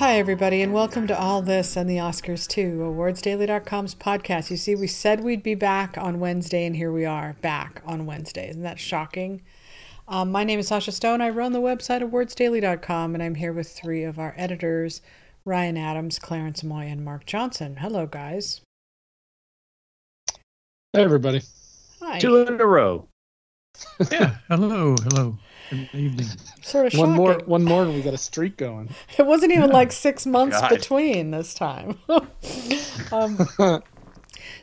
Hi, everybody, and welcome to All This and the Oscars too, awardsdaily.com's podcast. You see, we said we'd be back on Wednesday, and here we are, back on Wednesday. Isn't that shocking? Um, my name is Sasha Stone. I run the website awardsdaily.com, and I'm here with three of our editors Ryan Adams, Clarence Moye, and Mark Johnson. Hello, guys. Hey, everybody. Hi. Two in a row. yeah. Hello. Hello. Good evening. Sort of One shocking. more, one more, and we got a streak going. It wasn't even like six months God. between this time. um,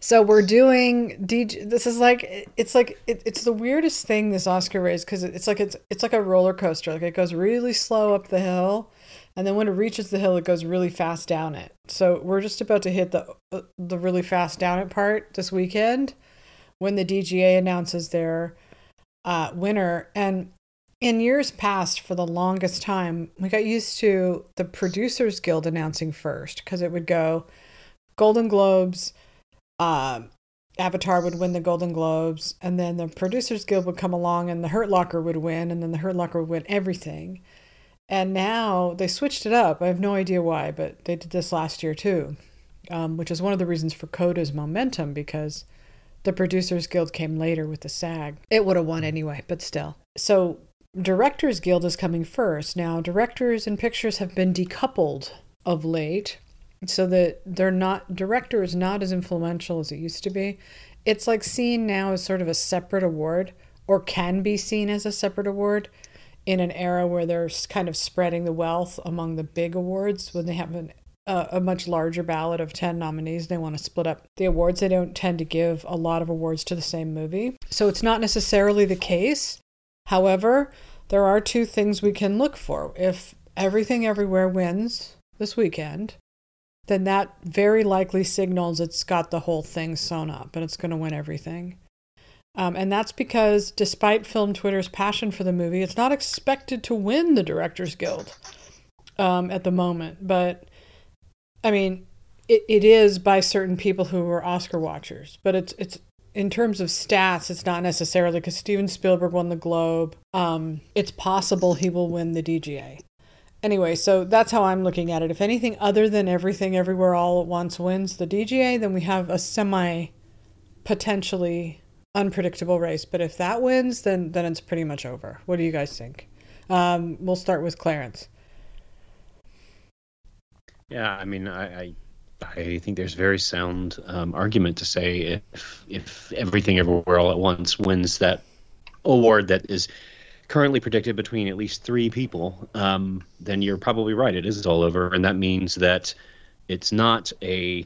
so we're doing DGA. This is like it's like it, it's the weirdest thing this Oscar race because it's like it's it's like a roller coaster. Like it goes really slow up the hill, and then when it reaches the hill, it goes really fast down it. So we're just about to hit the uh, the really fast down it part this weekend when the DGA announces their uh, winner and in years past, for the longest time, we got used to the Producers Guild announcing first because it would go Golden Globes, uh, Avatar would win the Golden Globes, and then the Producers Guild would come along and the Hurt Locker would win, and then the Hurt Locker would win everything. And now they switched it up. I have no idea why, but they did this last year too, um, which is one of the reasons for Coda's momentum because the Producers Guild came later with the SAG. It would have won anyway, but still. So Directors Guild is coming first. Now, directors and pictures have been decoupled of late, so that they're not director is not as influential as it used to be. It's like seen now as sort of a separate award, or can be seen as a separate award, in an era where they're kind of spreading the wealth among the big awards when they have an, a, a much larger ballot of 10 nominees. They want to split up the awards. They don't tend to give a lot of awards to the same movie. So it's not necessarily the case. However, there are two things we can look for. If Everything Everywhere wins this weekend, then that very likely signals it's got the whole thing sewn up and it's going to win everything. Um, and that's because, despite Film Twitter's passion for the movie, it's not expected to win the Directors Guild um, at the moment. But, I mean, it, it is by certain people who are Oscar watchers. But it's it's in terms of stats, it's not necessarily because Steven Spielberg won the Globe. Um, it's possible he will win the DGA. Anyway, so that's how I'm looking at it. If anything other than Everything Everywhere All at Once wins the DGA, then we have a semi potentially unpredictable race. But if that wins, then then it's pretty much over. What do you guys think? Um, we'll start with Clarence. Yeah, I mean, I, I, I think there's very sound um, argument to say if if everything everywhere all at once wins that award that is currently predicted between at least three people, um, then you're probably right. It is all over, and that means that it's not a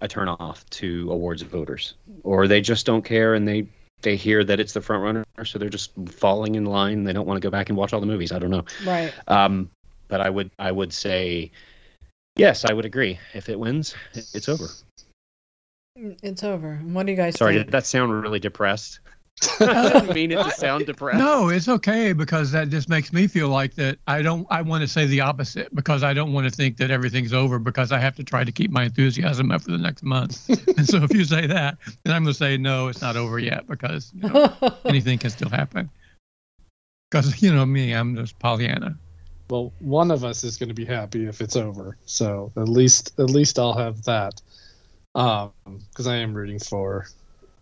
a turn off to awards voters, or they just don't care and they they hear that it's the front runner, so they're just falling in line. They don't want to go back and watch all the movies. I don't know. Right. Um, but I would I would say yes, I would agree. If it wins, it's over. It's over. What do you guys Sorry, think? did that sound really depressed? I didn't mean it to sound depressed. No, it's okay because that just makes me feel like that I don't I want to say the opposite because I don't want to think that everything's over because I have to try to keep my enthusiasm up for the next month. and so if you say that, then I'm going to say no, it's not over yet because you know, anything can still happen. Because you know me, I'm just Pollyanna. Well, one of us is going to be happy if it's over. So at least, at least I'll have that. Um, because I am rooting for,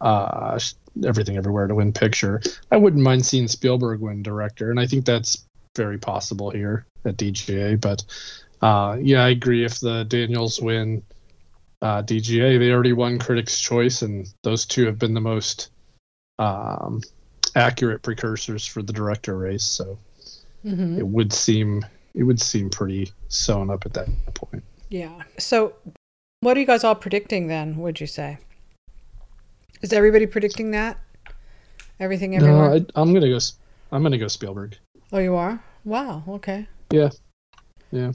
uh, everything everywhere to win picture. I wouldn't mind seeing Spielberg win director, and I think that's very possible here at DGA. But, uh, yeah, I agree. If the Daniels win, uh, DGA, they already won Critics' Choice, and those two have been the most, um, accurate precursors for the director race. So Mhm. it would seem it would seem pretty sewn up at that point. Yeah. So, what are you guys all predicting then? Would you say? Is everybody predicting that? Everything everywhere. No, I, I'm gonna go. S- I'm gonna go Spielberg. oh, you are. Wow. Okay. Yeah. Yeah.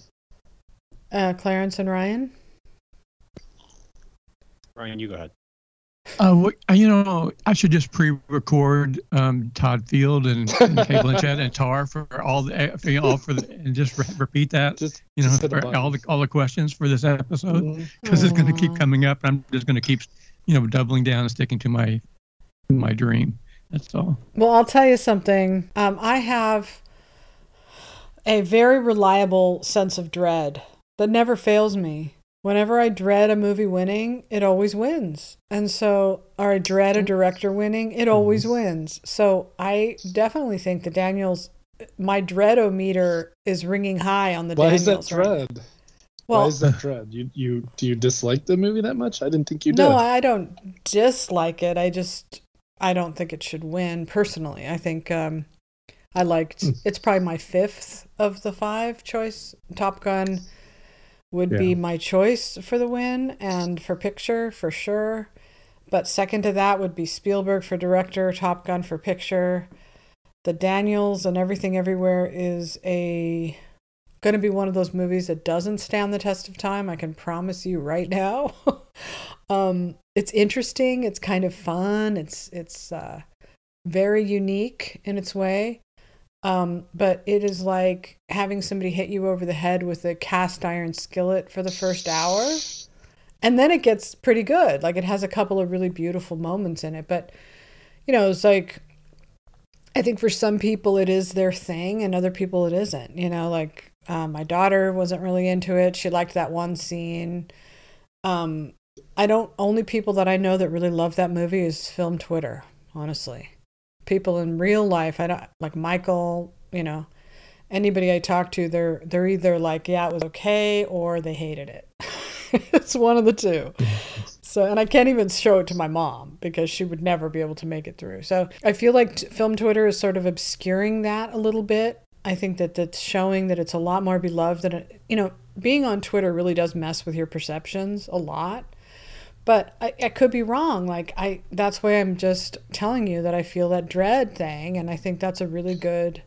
Uh, Clarence and Ryan. Ryan, you go ahead. Uh, uh, you know, I should just pre-record um, Todd Field and, and Cate Blanchett and Tar for all the eh, for, you know, all for the, and just re- repeat that. Just you know, just hit for all the all the questions for this episode because it's going to keep coming up. and I'm just going to keep, you know, doubling down and sticking to my my dream. That's all. Well, I'll tell you something. Um, I have a very reliable sense of dread that never fails me. Whenever I dread a movie winning, it always wins. And so, or I dread a director winning, it always wins. So I definitely think the Daniels, my dreadometer is ringing high on the Why Daniels. Why is that right dread? Well, Why is that dread? You you do you dislike the movie that much? I didn't think you did. no, I don't dislike it. I just I don't think it should win personally. I think um, I liked. Hmm. It's probably my fifth of the five choice. Top Gun would be my choice for the win and for picture for sure. But second to that would be Spielberg for director, Top Gun for picture. The Daniels and Everything Everywhere is a going to be one of those movies that doesn't stand the test of time. I can promise you right now. um, it's interesting. It's kind of fun. It's it's uh, very unique in its way. Um, but it is like having somebody hit you over the head with a cast iron skillet for the first hour. And then it gets pretty good. Like it has a couple of really beautiful moments in it. But, you know, it's like, I think for some people it is their thing and other people it isn't. You know, like um, my daughter wasn't really into it. She liked that one scene. Um, I don't, only people that I know that really love that movie is film Twitter, honestly people in real life i don't like michael you know anybody i talk to they're they're either like yeah it was okay or they hated it. It's one of the two. So and i can't even show it to my mom because she would never be able to make it through. So i feel like t- film twitter is sort of obscuring that a little bit. I think that that's showing that it's a lot more beloved than it you know being on twitter really does mess with your perceptions a lot but I, I could be wrong like i that's why i'm just telling you that i feel that dread thing and i think that's a really good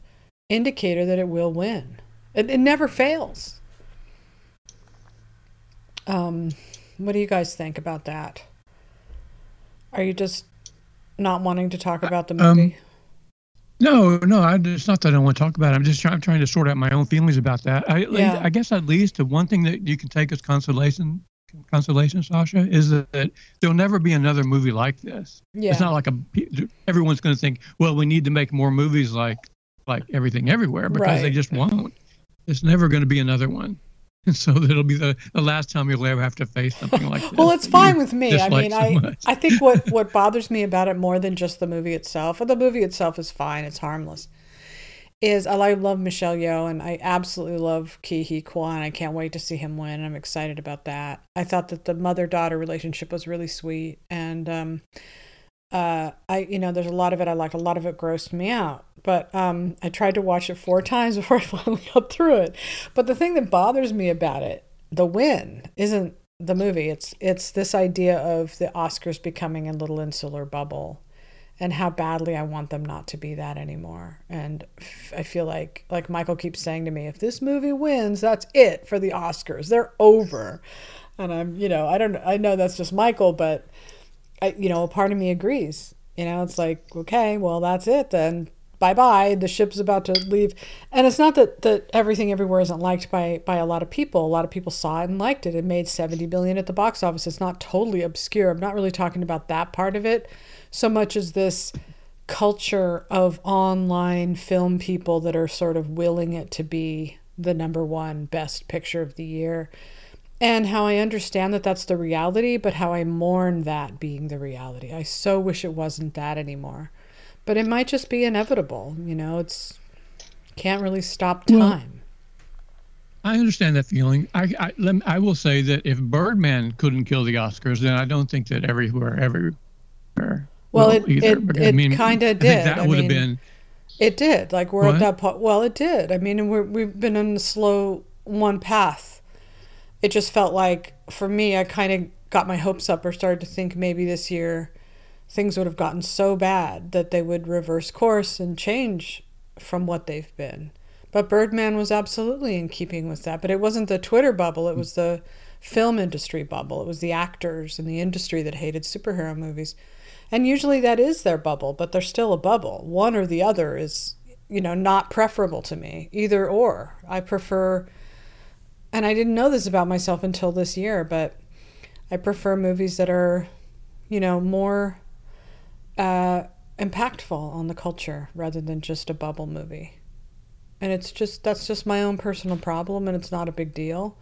indicator that it will win it, it never fails um what do you guys think about that are you just not wanting to talk about the Um, movie No, no, I, it's not that I don't want to talk about it. I'm just trying, I'm trying to sort out my own feelings about that. I, Yeah. I guess at least the one thing that you can take as consolation, consolation, Sasha, is that, there'll never be another movie like this. yeah It's not like a everyone's going to think, well, we need to make more movies like like everything everywhere because they just won't. There's never going to be another one. And so it'll be the, the last time you'll ever have to face something like this. well it's fine with me i mean so i much. i think what what bothers me about it more than just the movie itself and the movie itself is fine it's harmless is i love michelle yeoh and i absolutely love Ke Huy Quan i can't wait to see him win. I'm excited about that. I thought that the mother daughter relationship was really sweet and um uh i you know there's a lot of it i liked a lot of it grossed me out but um i tried to watch it four times before i finally got through it. But the thing that bothers me about it the win isn't the movie. It's it's this idea of the oscars becoming a little insular bubble and how badly i want them not to be that anymore and I feel like like michael keeps saying to me if this movie wins that's it for the oscars they're over and i'm you know i don't i know that's just michael but I, you know, a part of me agrees. You know, it's like, okay, well, that's it then. Bye bye. The ship's about to leave. And it's not that, that everything everywhere isn't liked by, by a lot of people. A lot of people saw it and liked it. It made 70 billion at the box office. It's not totally obscure. I'm not really talking about that part of it so much as this culture of online film people that are sort of willing it to be the number one best picture of the year and how I understand that that's the reality, but how I mourn that being the reality. I so wish it wasn't that anymore. But it might just be inevitable, you know, it's can't really stop Well, time. I understand that feeling. I I, let I will say that if Birdman couldn't kill the Oscars, then I don't think that everywhere, everywhere. Well, will it- either, it- it I mean, kinda did. That would have been. It did. Like we're What? at that point. Well, it did. I mean, we're, we've been on the slow one path. It just felt like for me, I kind of got my hopes up or started to think maybe this year things would have gotten so bad that they would reverse course and change from what they've been. But Birdman was absolutely in keeping with that. But it wasn't the Twitter bubble, it was the film industry bubble. It was the actors and the industry that hated superhero movies. And usually that is their bubble, but they're still a bubble. One or the other is, you know, not preferable to me. Either or. I prefer and I didn't know this about myself until this year, but I prefer movies that are, you know, more uh, impactful on the culture rather than just a bubble movie. And it's just that's just my own personal problem, and it's not a big deal.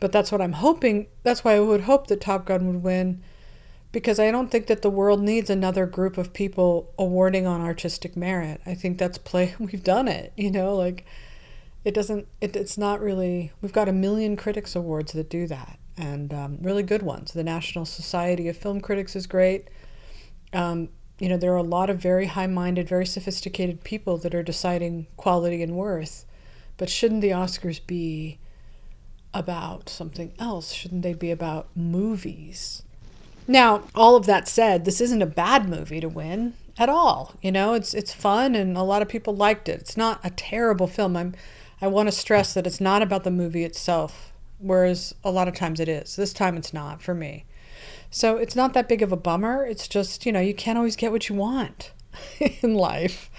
But that's what I'm hoping. That's why I would hope that Top Gun would win because I don't think that the world needs another group of people awarding on artistic merit. I think that's play we've done it, you know, like it doesn't it, it's not really we've got a million critics awards that do that and um, really good ones. The National Society of Film Critics is great. Um, you know, there are a lot of very high-minded, very sophisticated people that are deciding quality and worth. But shouldn't the Oscars be about something else? Shouldn't they be about movies? Now, all of that said, this isn't a bad movie to win at all. You know, it's it's fun and a lot of people liked it. It's not a terrible film. I'm I want to stress that it's not about the movie itself, whereas a lot of times it is. This time it's not for me. So it's not that big of a bummer. It's just, you know, you can't always get what you want in life.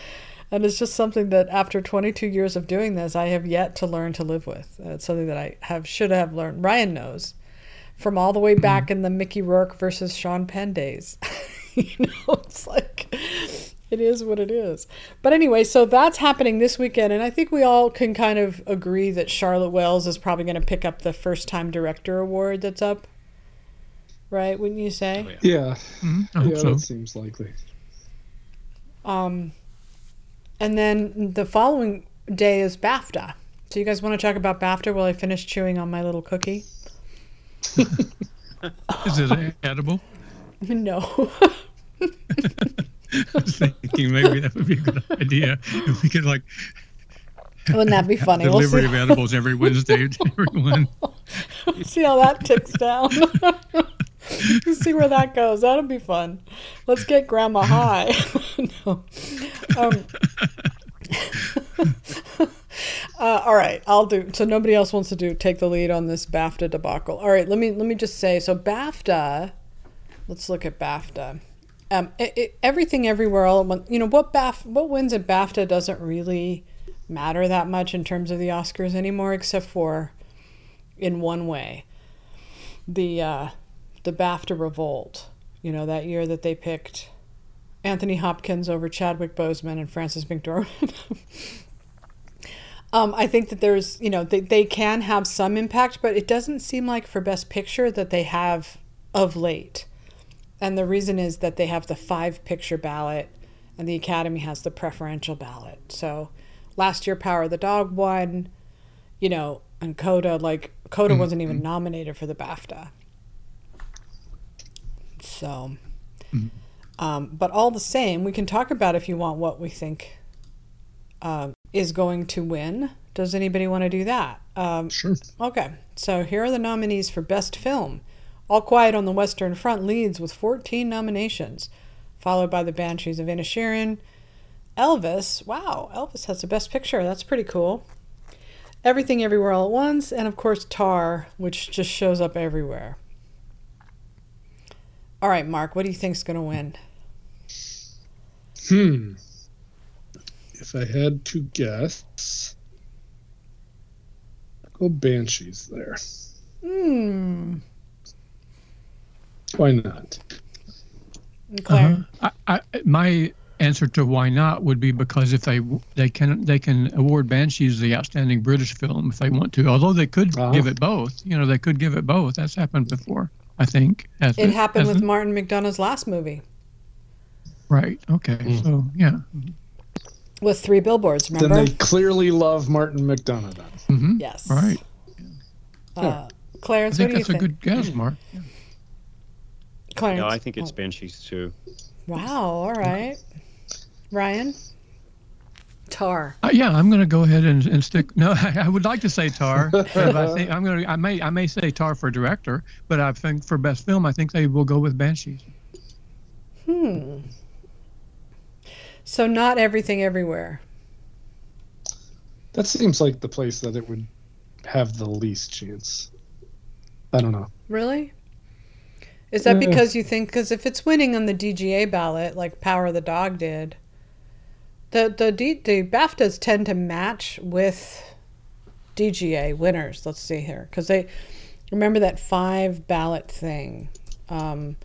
And it's just something that after 22 years of doing this, I have yet to learn to live with. It's something that I have should have learned. Ryan knows from all the way back in the Mickey Rourke versus Sean Penn days. you know, it's like it is what it is. But anyway, so that's happening this weekend, and I think we all can kind of agree that Charlotte Wells is probably going to pick up the first time director award that's up. Right? Wouldn't you say? Oh, yeah. Yeah, Mhm, yeah, so. that seems likely. Um, and then the following day is BAFTA. So you guys want to talk about BAFTA while I finish chewing on my little cookie? Is it edible? no. I was thinking maybe that would be a good idea if we could like Wouldn't that be funny? We'll delivery of edibles every Wednesday to everyone. see how that ticks down. see where that goes. That'll be fun. Let's get grandma high. no. Um, uh, all right, I'll do. So nobody else wants to do take the lead on this BAFTA debacle. All right, let me let me just say. So BAFTA. Let's look at BAFTA. Um, it, it, everything everywhere all at once. You know what BAF what wins at BAFTA doesn't really matter that much in terms of the Oscars anymore, except for in one way. The uh, the BAFTA revolt. You know that year that they picked Anthony Hopkins over Chadwick Boseman and Frances McDormand. um, I think that there's, you know, they, they can have some impact, but it doesn't seem like for Best Picture that they have of late. And the reason is that they have the five picture ballot and the Academy has the preferential ballot. So last year, Power of the Dog won, you know, and Coda, like, Coda wasn't even nominated for the BAFTA. So. Um, but all the same, we can talk about if you want what we think um, is going to win. Does anybody want to do that? Um, Sure. okay, so here are the nominees for Best Film. All Quiet on the Western Front leads with 14 nominations, followed by The Banshees of Inisherin. Elvis, wow, Elvis has the Best Picture. That's pretty cool. Everything Everywhere All at Once, and of course Tar, which just shows up everywhere. All right, Mark, what do you think's going to win? Hmm. If I had to guess, go Banshees there. Hmm. Why not? Claire. Uh-huh. I, I, my answer to why not would be because if they they can they can award Banshees the outstanding British film if they want to. Although they could Ah. give it both. You know, they could give it both. That's happened before. I think. Has It happened with hasn't Martin McDonagh's last movie Right. Okay. Mm. So yeah. With three billboards, Remember? Then they clearly love Martin McDonagh. Then. hmm Yes. Right. Uh, Yeah. I Clarence, think what do you that's a think? good guess, Mark. Clarence. No, I think it's Oh, Banshees too. wow. All right. Ryan. Tar. Uh, yeah, I'm going to go ahead and, and stick. No, I, I would like to say Tar, but I think I'm going to. I may I may say Tar for director, but I think for best film, I think they will go with Banshees. Hmm. So not everything everywhere. That seems like the place that it would have the least chance. I don't know. Really? Is that Yeah. because you think because if it's winning on the DGA ballot like Power of the Dog did, the the D, the BAFTAs tend to match with DGA winners. Let's see here because they remember that five ballot thing. Um,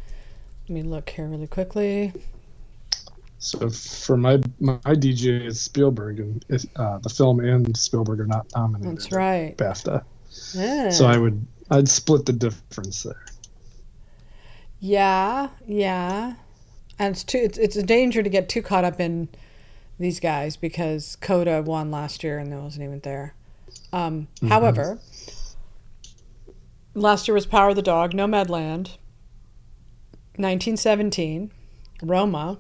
let me look here really quickly. So for my my DGA is Spielberg, and uh, the film and Spielberg are not nominated. That's right. BAFTA. Yeah. So I would I'd split the difference there. Yeah, yeah, and it's too. It's it's a danger to get too caught up in these guys because Coda won last year and that wasn't even there. Um, Mm-hmm. However, last year was Power of the Dog, Nomadland, 1917, Roma.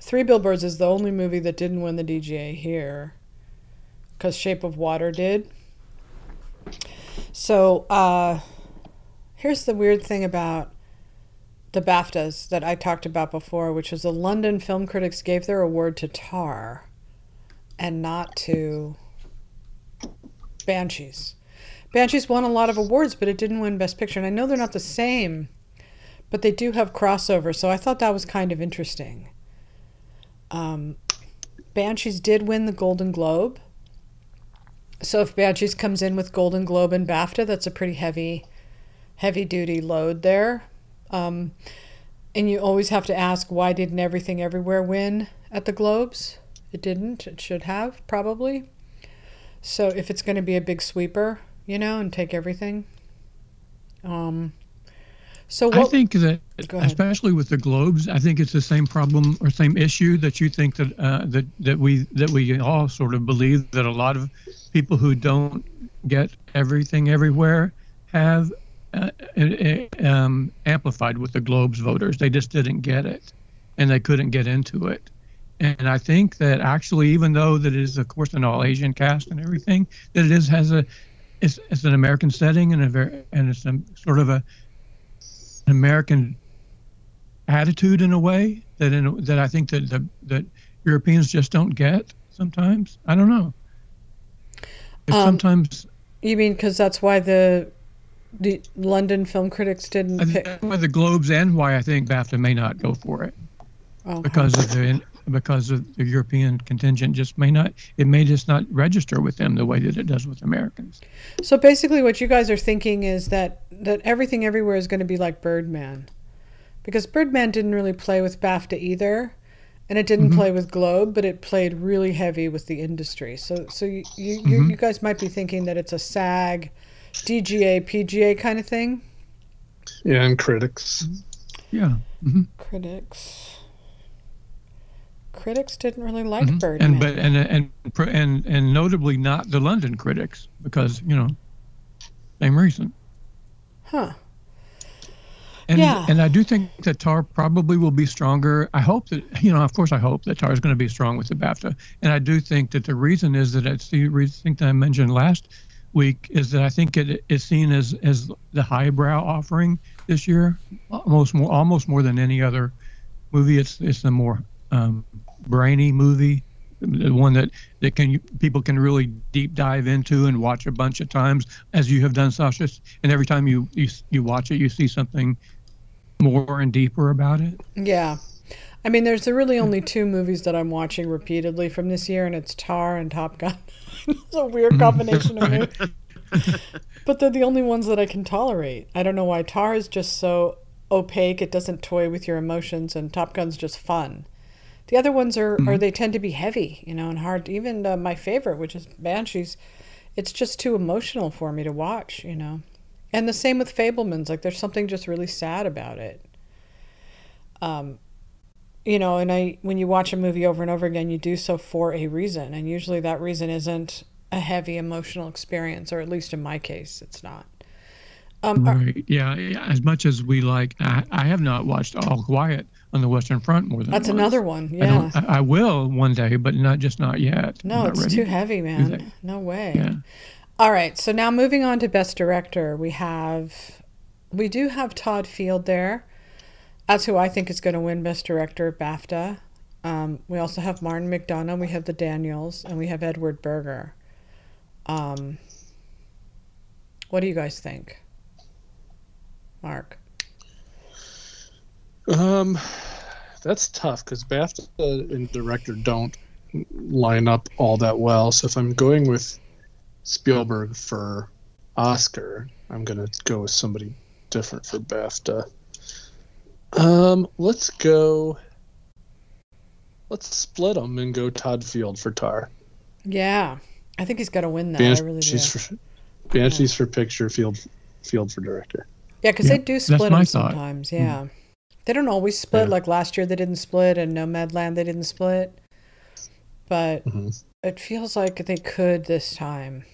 Three Billboards is the only movie that didn't win the DGA here because Shape of Water did. So uh, here's the weird thing about the BAFTAs that I talked about before, which is the London film critics gave their award to Tar and not to Banshees. Banshees won a lot of awards, but it didn't win Best Picture. And I know they're not the same, but they do have crossover. So I thought that was kind of interesting. Um, Banshees did win the Golden Globe. So if Banshees comes in with Golden Globe and BAFTA, that's a pretty heavy, heavy duty load there. Um, and you always have to ask why didn't Everything Everywhere win at the Globes? It didn't. It should have probably. So if it's going to be a big sweeper, you know, and take everything. Um, so what? I think that, especially with the globes, I think it's the same problem or same issue that you think that uh, that that we that we all sort of believe that a lot of people who don't get everything everywhere have uh, uh, um, amplified with the globes voters. They just didn't get it, and they couldn't get into it. And I think that actually, even though that is of course, an all Asian cast and everything, that it is has a it's, it's an American setting and a very and it's a sort of a an American attitude in a way that in that I think that the, that Europeans just don't get sometimes. I don't know. Um, sometimes you mean because that's why the the London film critics didn't pick? why the Globes and why I think BAFTA may not go for it Oh, because of the because of the European contingent just may not it may just not register with them the way that it does with Americans. So basically, what you guys are thinking is that that everything everywhere is going to be like Birdman, because Birdman didn't really play with BAFTA either, and it didn't play with Globe, but it played really heavy with the industry. So so you you, you, you guys might be thinking that it's a SAG, DGA, PGA kind of thing. Yeah, and critics. Yeah. hmm Critics. Critics didn't really like Mhm. Birdman. And but and and and and notably not the London critics because you know same reason. huh. And Yeah. and I do think that Tar probably will be stronger. I hope that you know, of course, I hope that Tar is going to be strong with the BAFTA. And I do think that the reason is that it's the reason that I mentioned last week is that I think it is seen as as the highbrow offering this year, almost more almost more than any other movie. It's it's the more um, brainy movie, the one that that can people can really deep dive into and watch a bunch of times, as you have done, Sasha. And every time you you you watch it, you see something more and deeper about it. Yeah. I mean, there's really only two movies that I'm watching repeatedly from this year, and it's Tar and Top Gun. it's a weird combination of movies. but they're the only ones that I can tolerate. I don't know why. Tar is just so opaque, it doesn't toy with your emotions, and Top Gun's just fun. The other ones are, are they tend to be heavy, you know, and hard. Even uh, my favorite, which is Banshees, it's just too emotional for me to watch, you know. And the same with Fabelmans. Like, there's something just really sad about it. Um, you know, and I when you watch a movie over and over again, you do so for a reason, and usually that reason isn't a heavy emotional experience, or at least in my case, it's not. Um, are- Right. Yeah, yeah. As much as we like, I, I have not watched All Quiet on the Western Front more than that's another one. I, Yeah. I, I will one day, but not just not yet. No, not it's too heavy, man. No way. Yeah. All right, so now moving on to best director, we have we do have Todd Field there. That's who I think is going to win best director at BAFTA. Um, we also have Martin McDonagh, we have the Daniels, and we have Edward Berger. Um, what do you guys think, Mark? Um, that's tough because BAFTA and director don't line up all that well. So if I'm going with Spielberg for Oscar, I'm gonna go with somebody different for BAFTA. Um, let's go. Let's split them and go Todd Field for Tar. Yeah, I think he's got to win that. I really do. Banshees for Banshees for picture, Field field for director. Yeah, because Yeah, they do split my them thought. sometimes. Yeah, they don't always split. Yeah. Like last year, they didn't split, and Nomadland they didn't split. But Mhm. it feels like they could this time.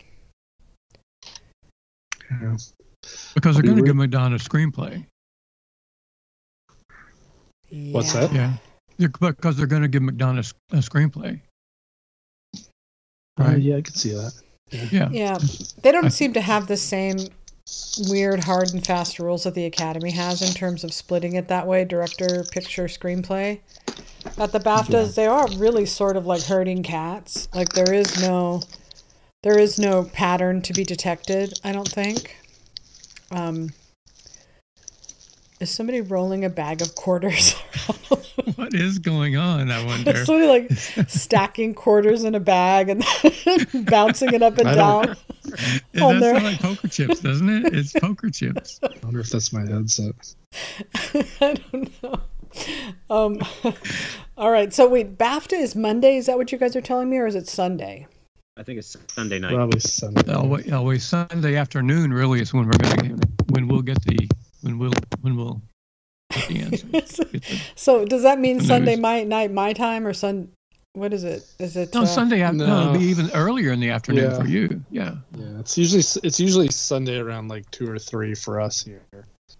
Yeah. because they're going to give Madonna a screenplay. What's that? Yeah, they're, because they're going to give McDonagh a screenplay. Uh, Right. yeah, I could see that. Yeah. Yeah, they don't I- seem to have the same weird, hard and fast rules that the Academy has in terms of splitting it that way director, picture, screenplay. At the BAFTAs, they are really sort of like herding cats. Like there is no. There is no pattern to be detected, I don't think. Um, is somebody rolling a bag of quarters? What is going on? I wonder. somebody like stacking quarters in a bag and bouncing it up and I down. Don't- It on does there. sound like poker chips, doesn't it? It's poker chips. I wonder if that's my headset. I don't know. Um, all right. So wait, BAFTA is Monday. Is that what you guys are telling me, or is it Sunday? I think it's Sunday night. Probably Sunday. Always, always Sunday afternoon. Really, is when we're going to when we'll get the when we'll when we'll get the answers. The- so does that mean Sunday my night my time or Sun? What is it? Is it no, uh, Sunday afternoon. No. no. it'll be even earlier in the afternoon Yeah. for you. Yeah. Yeah, it's usually it's usually Sunday around like two or three for us here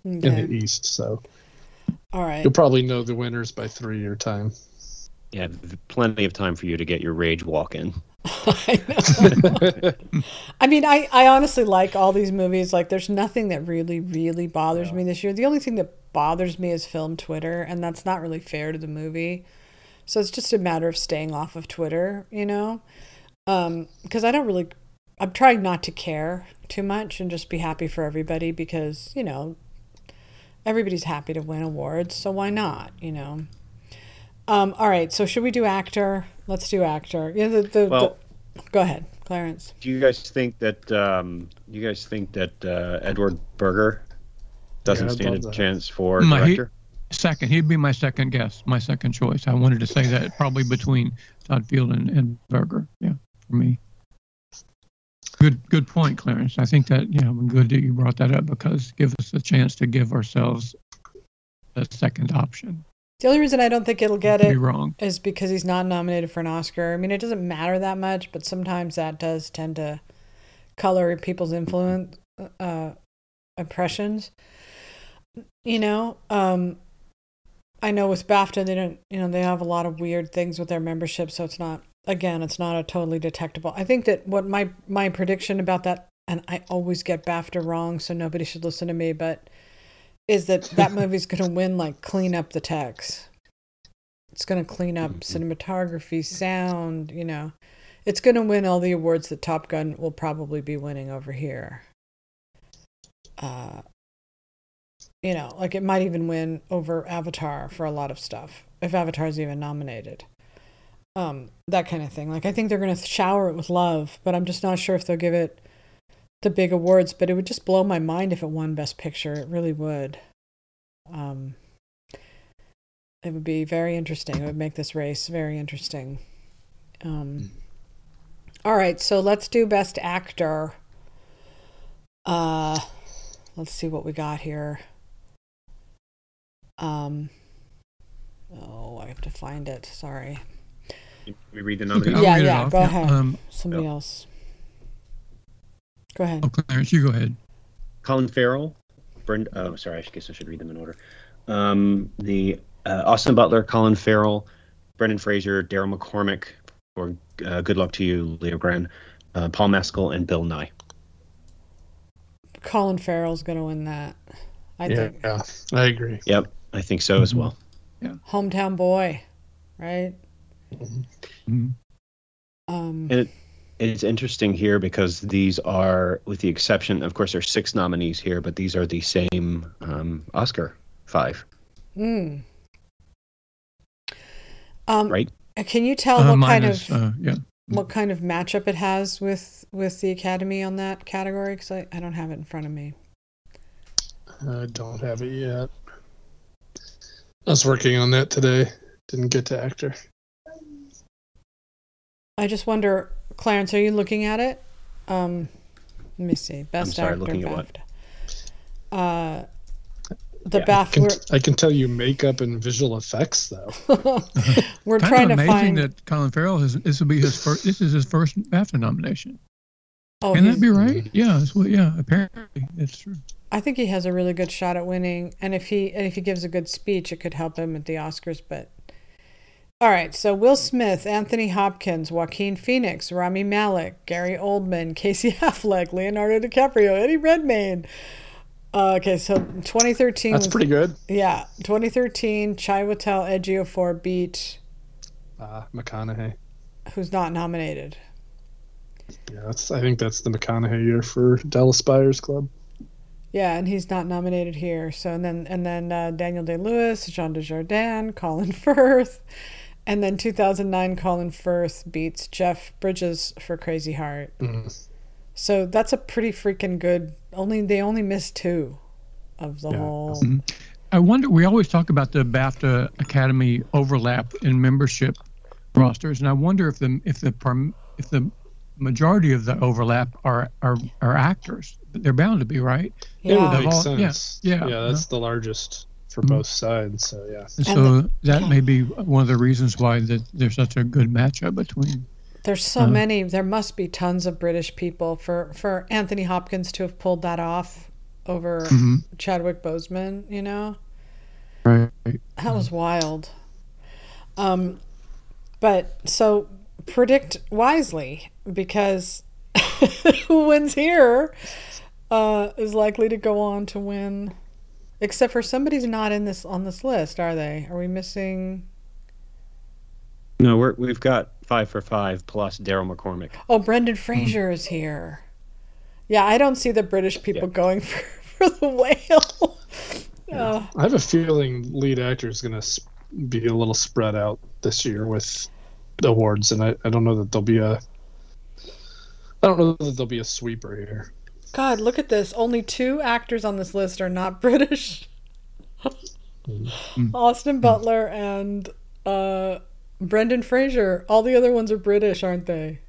in the east. So All right. you'll probably know the winners by three your time. Yeah, plenty of time for you to get your rage walk in. I know. I mean, I, I honestly like all these movies. Like, there's nothing that really, really bothers me this year. The only thing that bothers me is film Twitter, and that's not really fair to the movie. So it's just a matter of staying off of Twitter, you know? Because I don't really, I'm trying not to care too much and just be happy for everybody because, you know, everybody's happy to win awards. So why not, you know? Um, all right, so should we do actor? Let's do actor. Yeah, the, the, Well- the go ahead, Clarence. Do you guys think that um, you guys think that uh, Edward Berger doesn't Yeah, stand a that. chance for director? Second, he'd be my second guess, my second choice. I wanted to say that probably between Todd Field and, and Berger. Yeah, for me. Good, good point, Clarence. I think that yeah, it's good that you brought that up because give us a chance to give ourselves a second option. The only reason I don't think it'll get it wrong. is because he's not nominated for an Oscar. I mean, it doesn't matter that much, but sometimes that does tend to color people's influence uh, impressions. You know, um, I know with BAFTA they don't. You know, they have a lot of weird things with their membership, so it's not. Again, it's not a totally detectable. I think that what my my prediction about that, and I always get BAFTA wrong, so nobody should listen to me, but is that that movie's going to win like clean up the text. It's going to clean up cinematography, sound, you know. It's going to win all the awards that Top Gun will probably be winning over here. Uh you know, like it might even win over Avatar for a lot of stuff if Avatar's even nominated. Um that kind of thing. Like I think they're going to shower it with love, but I'm just not sure if they'll give it the big awards, but it would just blow my mind if it won Best Picture. It really would. Um, it would be very interesting. It would make this race very interesting. Um, all right, so let's do Best Actor. Uh, let's see what we got here. Um, oh, I have to find it. Sorry. Can we read the Okay, nominees? I'll Yeah, read yeah, go ahead. Um, Somebody else. Go ahead. oh, Clarence, you go ahead. Colin Farrell, Brenda. Oh, sorry. I guess I should read them in order. Um, the uh, Austin Butler, Colin Farrell, Brendan Fraser, Daryl McCormack, or uh, Good Luck to You, Leo Grande, uh, Paul Mescal, and Bill Nighy. Colin Farrell's going to win that. I yeah, think. yeah, I agree. Yep, I think so as well. Yeah. Hometown boy, right? Mhm. Um, And it, it's interesting here because these are, with the exception, of course, there's six nominees here, but these are the same um, Oscar five, mm. um, right? Can you tell Uh, what kind of uh, yeah. what kind of matchup it has with with the Academy on that category? Because I, I don't have it in front of me. I don't have it yet. I was working on that today. Didn't get to actor. I just wonder, Clarence, are you looking at it? Um, let me see. Best I'm sorry, actor looking at what? Uh, the I can, We're, I can tell you makeup and visual effects though. we're kind trying of to amazing find. that Colin Farrell has this will be his first. This is his first BAFTA nomination. oh, Can he's- that be right? Yeah, that's what, yeah. Apparently, it's true. I think he has a really good shot at winning, and if he and if he gives a good speech, it could help him at the Oscars. But all right, so Will Smith, Anthony Hopkins, Joaquin Phoenix, Rami Malek, Gary Oldman, Casey Affleck, Leonardo DiCaprio, Eddie Redmayne. Uh, okay, so 2013 That's was pretty good. yeah, 2013 Chiwetel Ejiofor beat Uh, McConaughey. who's not nominated. Yeah, that's. I think that's the McConaughey year for Dallas Buyers Club. Yeah, and he's not nominated here. So and then and then uh, Daniel Day Lewis, Jean Dujardin, Colin Firth, and then 2009 Colin Firth beats Jeff Bridges for Crazy Heart. Mhm. So that's a pretty freaking good. Only they only missed two of the Yeah. whole. I wonder. We always talk about the BAFTA Academy overlap in membership rosters, and I wonder if the if the if the majority of the overlap are are, are actors. They're bound to be, right? It would Yeah. make All- sense. yeah, yeah. That's the largest for Mhm. both sides. So yeah. And And so that may be one of the reasons why that there's such a good matchup between. There's so Uh-huh. many. There must be tons of British people for for Anthony Hopkins to have pulled that off over Mhm. Chadwick Boseman. You know. Right. That was wild. Um, but so predict wisely because who wins here uh, is likely to go on to win. Except for somebody's not in this on this list, are they? Are we missing? No, we're, we've got five for five plus Daryl McCormack. Oh, Brendan Fraser is here. Yeah, I don't see the British people going for, for the whale. Uh, I have a feeling lead actor is going to be a little spread out this year with awards, and I, I don't know that there'll be a. I don't know that there'll be a sweeper here. God, look at this. Only two actors on this list are not British. Austin Butler and uh, Brendan Fraser. All the other ones are British, aren't they?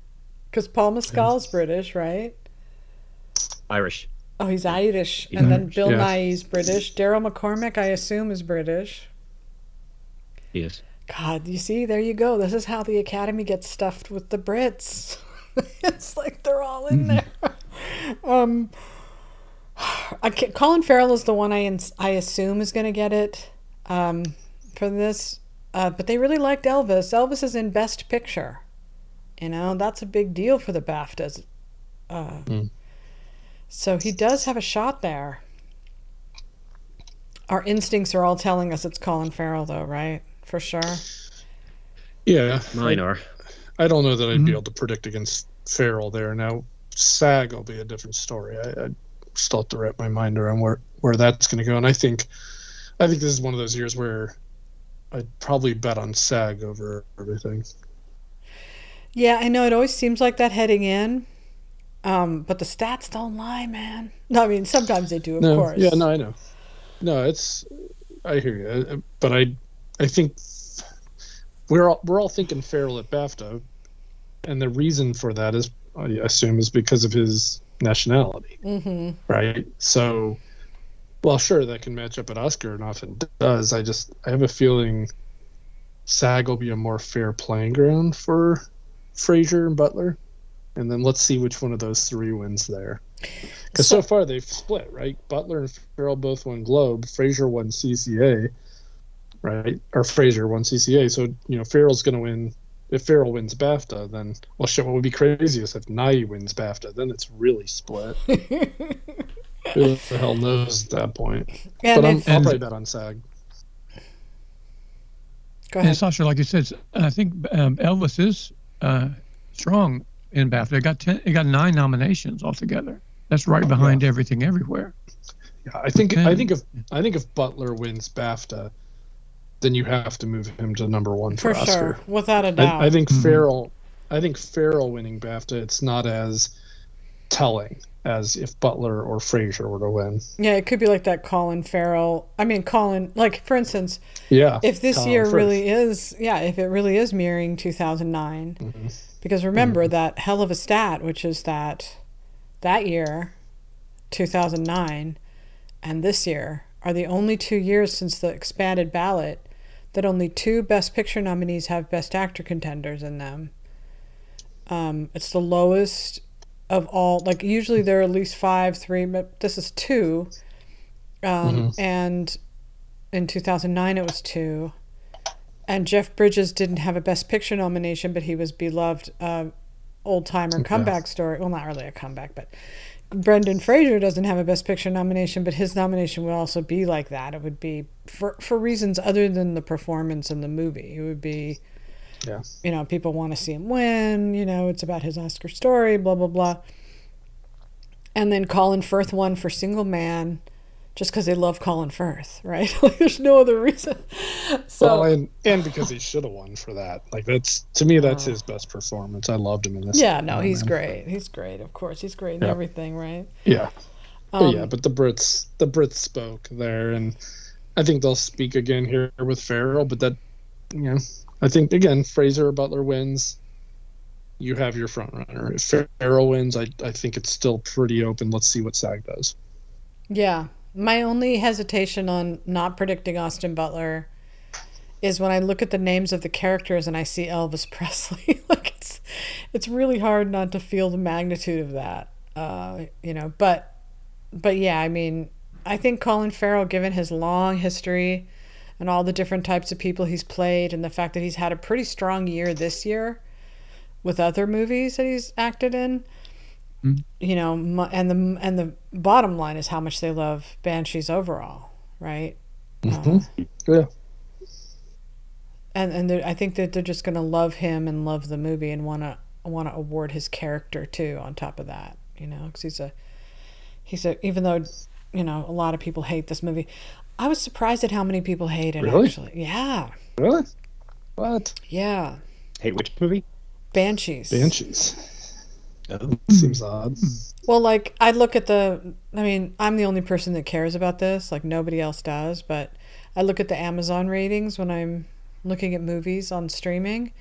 Because Paul Mescal's British, right? Irish. Oh, he's Irish. And then Bill Yeah. Nighy's British. Daryl McCormack, I assume, is British. God, you see, there you go. This is how the Academy gets stuffed with the Brits. it's like they're all in there. um, I can't, Colin Farrell is the one I ins- I assume is going to get it um, for this, uh, but they really liked Elvis. Elvis is in Best Picture. You know, that's a big deal for the BAFTAs. Uh, Mm. So he does have a shot there. Our instincts are all telling us it's Colin Farrell, though, right? For sure. Yeah, Mine are. I don't know that I'd be Mhm. able to predict against Farrell there. Now, SAG will be a different story. I, I still have to wrap my mind around where where that's going to go, and I think, I think this is one of those years where I'd probably bet on SAG over everything. Yeah, I know it always seems like that heading in. Um, but the stats don't lie, man. No, I mean sometimes they do, of no, course. yeah, no, I know. No, it's I hear you, Uh, but I I think we're all, we're all thinking Farrell at BAFTA, and the reason for that is I assume is because of his nationality, Mm-hmm. right? So, well, sure, that can match up at Oscar, and often does. I just I have a feeling SAG will be a more fair playing ground for Fraser and Butler, and then let's see which one of those three wins there. Because so, So- far they've split, right? Butler and Farrell both won Globe. Fraser won CCA, right? Or Fraser won CCA. So you know Farrell's going to win. If Farrell wins BAFTA, then well, shit. What would be crazy is if Nighy wins BAFTA, then it's really split. Who the hell knows at that point? and but I'm, I'll probably bet on SAG. go And ahead. Sasha, like you said, I think um, Elvis is uh, strong in BAFTA. It got ten. It got nine nominations altogether. That's right behind everything everywhere. Yeah, I think Okay. I think if I think if Butler wins BAFTA, then you have to move him to number one for, For Oscar. sure, without a doubt. I, I think Mhm. Farrell, I think Farrell winning BAFTA, it's not as telling as if Butler or Fraser were to win. yeah, it could be like that Colin Farrell. I mean, Colin. Like for instance, Yeah. if this Colin year Firth. really is, yeah, if it really is mirroring 2009, Mhm. because remember that hell of a stat, which is that that year, 2009, and this year are the only two years since the expanded ballot that only two Best Picture nominees have Best Actor contenders in them. Um, it's the lowest of all. Like usually there are at least five, three, but this is two. Um, And in 2009 it was two. And Jeff Bridges didn't have a Best Picture nomination, but he was beloved uh, old timer comeback story. Well, not really a comeback, but Brendan Fraser doesn't have a Best Picture nomination, but his nomination would also be like that. It would be for for reasons other than the performance in the movie. It would be, Yeah. you know, people want to see him win. You know, it's about his Oscar story. Blah blah blah. And then Colin Firth won for Single Man, just because they love Colin Firth, right? like, there's no other reason. So well, and and because he should have won for that. Like that's to me, that's his best performance. I loved him in this. yeah, no, he's man. great. He's great. Of course, he's great in Yeah. everything, right? Yeah. But Um, yeah, but the Brits, the Brits spoke there, and I think they'll speak again here with Farrell. But that, you know, I think again, Fraser Butler wins. You have your front runner. If Farrell wins, I I think it's still pretty open. Let's see what SAG does. Yeah. My only hesitation on not predicting Austin Butler is when I look at the names of the characters and I see Elvis Presley. like it's it's really hard not to feel the magnitude of that. Uh, you know, but but yeah, I mean, I think Colin Farrell given his long history and all the different types of people he's played and the fact that he's had a pretty strong year this year with other movies that he's acted in you know, and the and the bottom line is how much they love Banshees overall, right? Uh, Yeah. and and I think that they're just going to love him and love the movie and want to want to award his character too. On top of that, you know, because he's a he's a even though you know a lot of people hate this movie, I was surprised at how many people hate it. Really? Actually, yeah, Really? What? yeah, Hate which movie? Banshees. Banshees. Oh. Seems odd. Well, like I look at the, I mean, I'm the only person that cares about this. Like nobody else does. But I look at the Amazon ratings when I'm looking at movies on streaming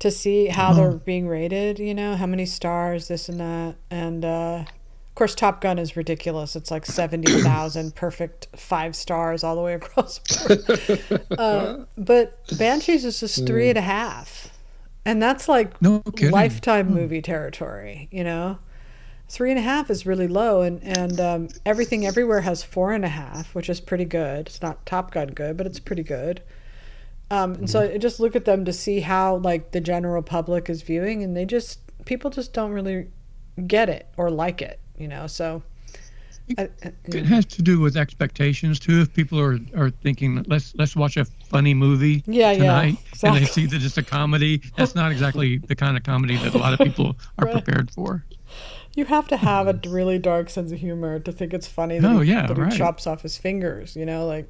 to see how they're being rated. You know, how many stars, this and that, and uh, of course, Top Gun is ridiculous. It's like seventy thousand, perfect five stars all the way across. the uh, but Banshees is just three and a half, and that's like No kidding. lifetime movie territory. You know? Three and a half is really low and and um, everything everywhere has four and a half which is pretty good. It's not top gun good but it's pretty good. Um, and so I just look at them to see how like the general public is viewing and they just people just don't really get it or like it you know? So I, I- It has to do with expectations too. If people are, are thinking let's let's watch a funny movie Yeah, yeah, tonight, and they see that it's a comedy, that's not exactly the kind of comedy that a lot of people are Right. prepared for. you have to have a really dark sense of humor to think it's funny that, Oh, he, yeah, that he chops off his fingers you know like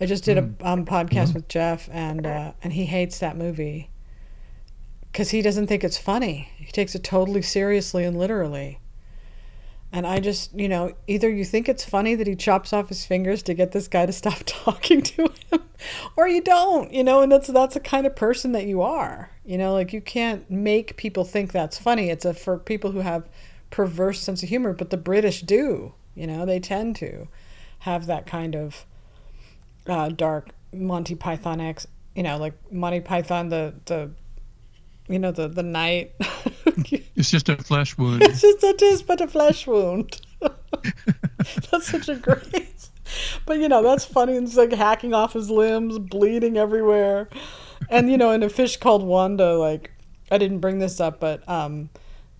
i just did a um, podcast with jeff and uh, and he hates that movie because he doesn't think it's funny. He takes it totally seriously and literally and i just you know either you think it's funny that he chops off his fingers to get this guy to stop talking to him or you don't you know and that's that's the kind of person that you are. You know like you can't make people think that's funny. It's a for people who have perverse sense of humor but the british do you know they tend to have that kind of uh, dark monty python x you know like monty python the the you know the the night It's just a flesh wound. it's just it is but a flesh wound. That's such a great but you know that's funny. And it's like hacking off his limbs bleeding everywhere. And you know in a fish called wanda like i didn't bring this up but um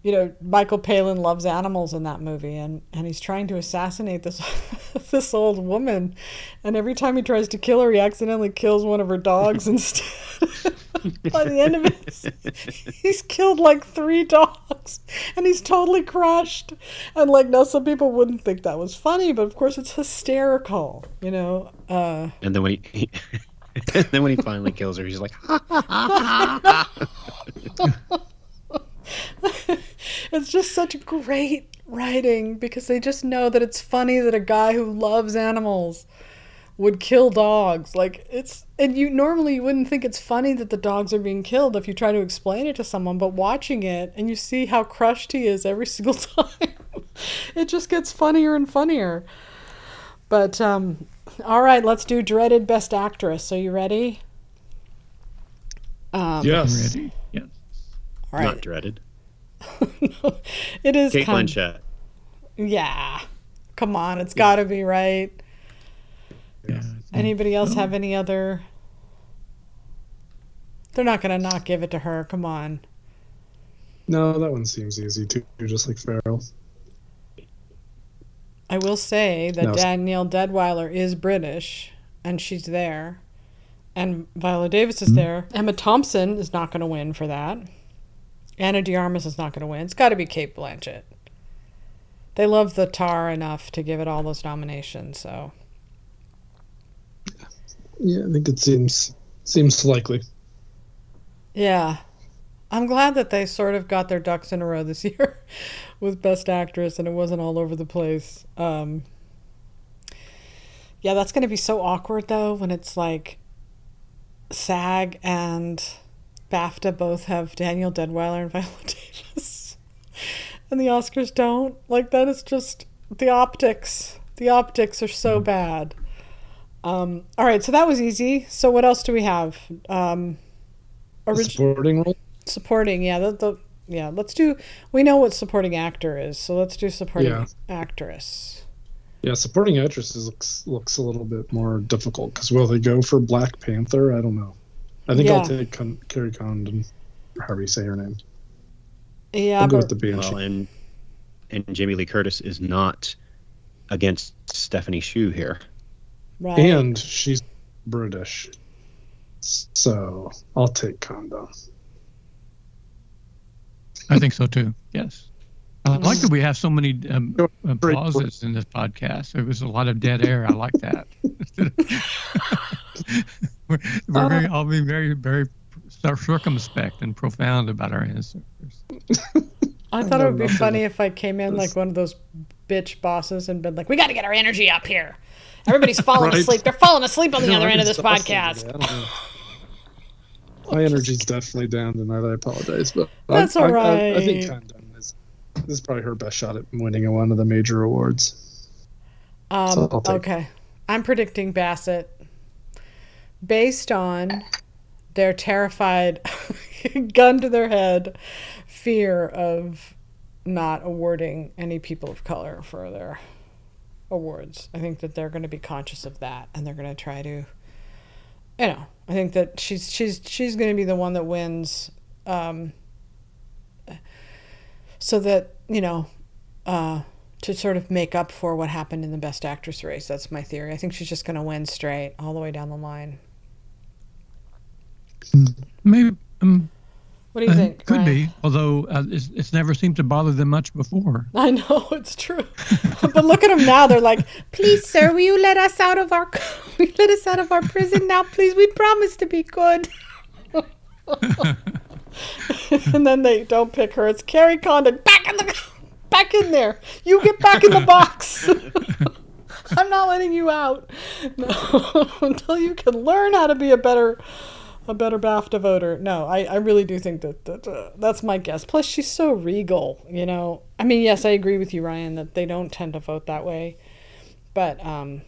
you know michael palin loves animals in that movie and and he's trying to assassinate this this old woman. And every time he tries to kill her he accidentally kills one of her dogs instead by the end of it he's killed like three dogs and he's totally crushed. And like now some people wouldn't think that was funny but of course it's hysterical you know? Uh And then when he, and then when he finally kills her, he's like, it's just such great writing because they just know that it's funny that a guy who loves animals would kill dogs like it's and you normally you wouldn't think it's funny that the dogs are being killed if you try to explain it to someone but watching it and you see how crushed he is every single time it just gets funnier and funnier But um, all right, let's do dreaded best actress. Are you ready? Um, Yes. Ready? Yes. All Not right. dreaded. it is Cate kind. Blanchett. Yeah. Come on, it's got to be right. Yeah. Anybody else have any other? They're not gonna not give it to her. Come on. No, that one seems easy too, just like Farrell. I will say that No. Danielle Deadwyler is British, and she's there, and Viola Davis is hmm. there. Emma Thompson is not going to win for that. Anna De Armas is not going to win. It's got to be Cate Blanchett. They love the tar enough to give it all those nominations. So Yeah, I think it seems seems likely. yeah, I'm glad that they sort of got their ducks in a row this year with Best Actress, and it wasn't all over the place. Um, yeah, that's going to be so awkward though when it's like SAG and BAFTA both have Daniel Deadwyler and Viola Davis, and the Oscars don't. Like that is just the optics. The optics are so bad. Um, all right, so that was easy. So what else do we have? Um, orig- Supporting role. supporting, yeah, the, the yeah. Let's do. We know what supporting actor is, so let's do supporting Yeah. actress. Yeah, supporting actresses looks looks a little bit more difficult because will they go for Black Panther? I don't know. I think Yeah. I'll take Con- Kerry Condon, or however you say her name. Yeah, I'll go but with the Banshee. Well, and and Jamie Lee Curtis is not against Stephanie Hsu here. Right. and she's British, so I'll take Condon. I think so too. Yes. I like that we have so many um, Go uh, pauses in this podcast. There was a lot of dead air. I like that. we're we're very, all being very, very circumspect and profound about our answers. I thought it would be funny if I came in like one of those bitch bosses and been like, "We got to get our energy up here. Everybody's falling Right. asleep. They're falling asleep on the No, other end of this podcast." today. I don't know. My energy's definitely down tonight. I apologize, but That's I, all I, I, I think right. Condon is this is probably her best shot at winning one of the major awards. Um, So I'll okay, I'm predicting Bassett based on their terrified, gun to their head, fear of not awarding any people of color for their awards. I think that they're going to be conscious of that, and they're going to try to, you know, I think that she's she's she's going to be the one that wins, um, so that you know. Uh, to sort of make up for what happened in the best actress race. That's my theory. I think she's just going to win straight all the way down the line. Maybe um, What do you uh, think? could be, although uh, it's, it's never seemed to bother them much before. I know it's true, but look at them now. They're like, "Please, sir, will you let us out of our you let us out of our prison now, please? We promise to be good." and then they don't pick her. It's Kerry Condon back in the back in there. You get back in the box. I'm not letting you out no, until you can learn how to be a better a better BAFTA voter. No, I, I really do think that, that uh, that's my guess. Plus, she's so regal, you know. I mean, yes, I agree with you, Ryan, that they don't tend to vote that way. But um,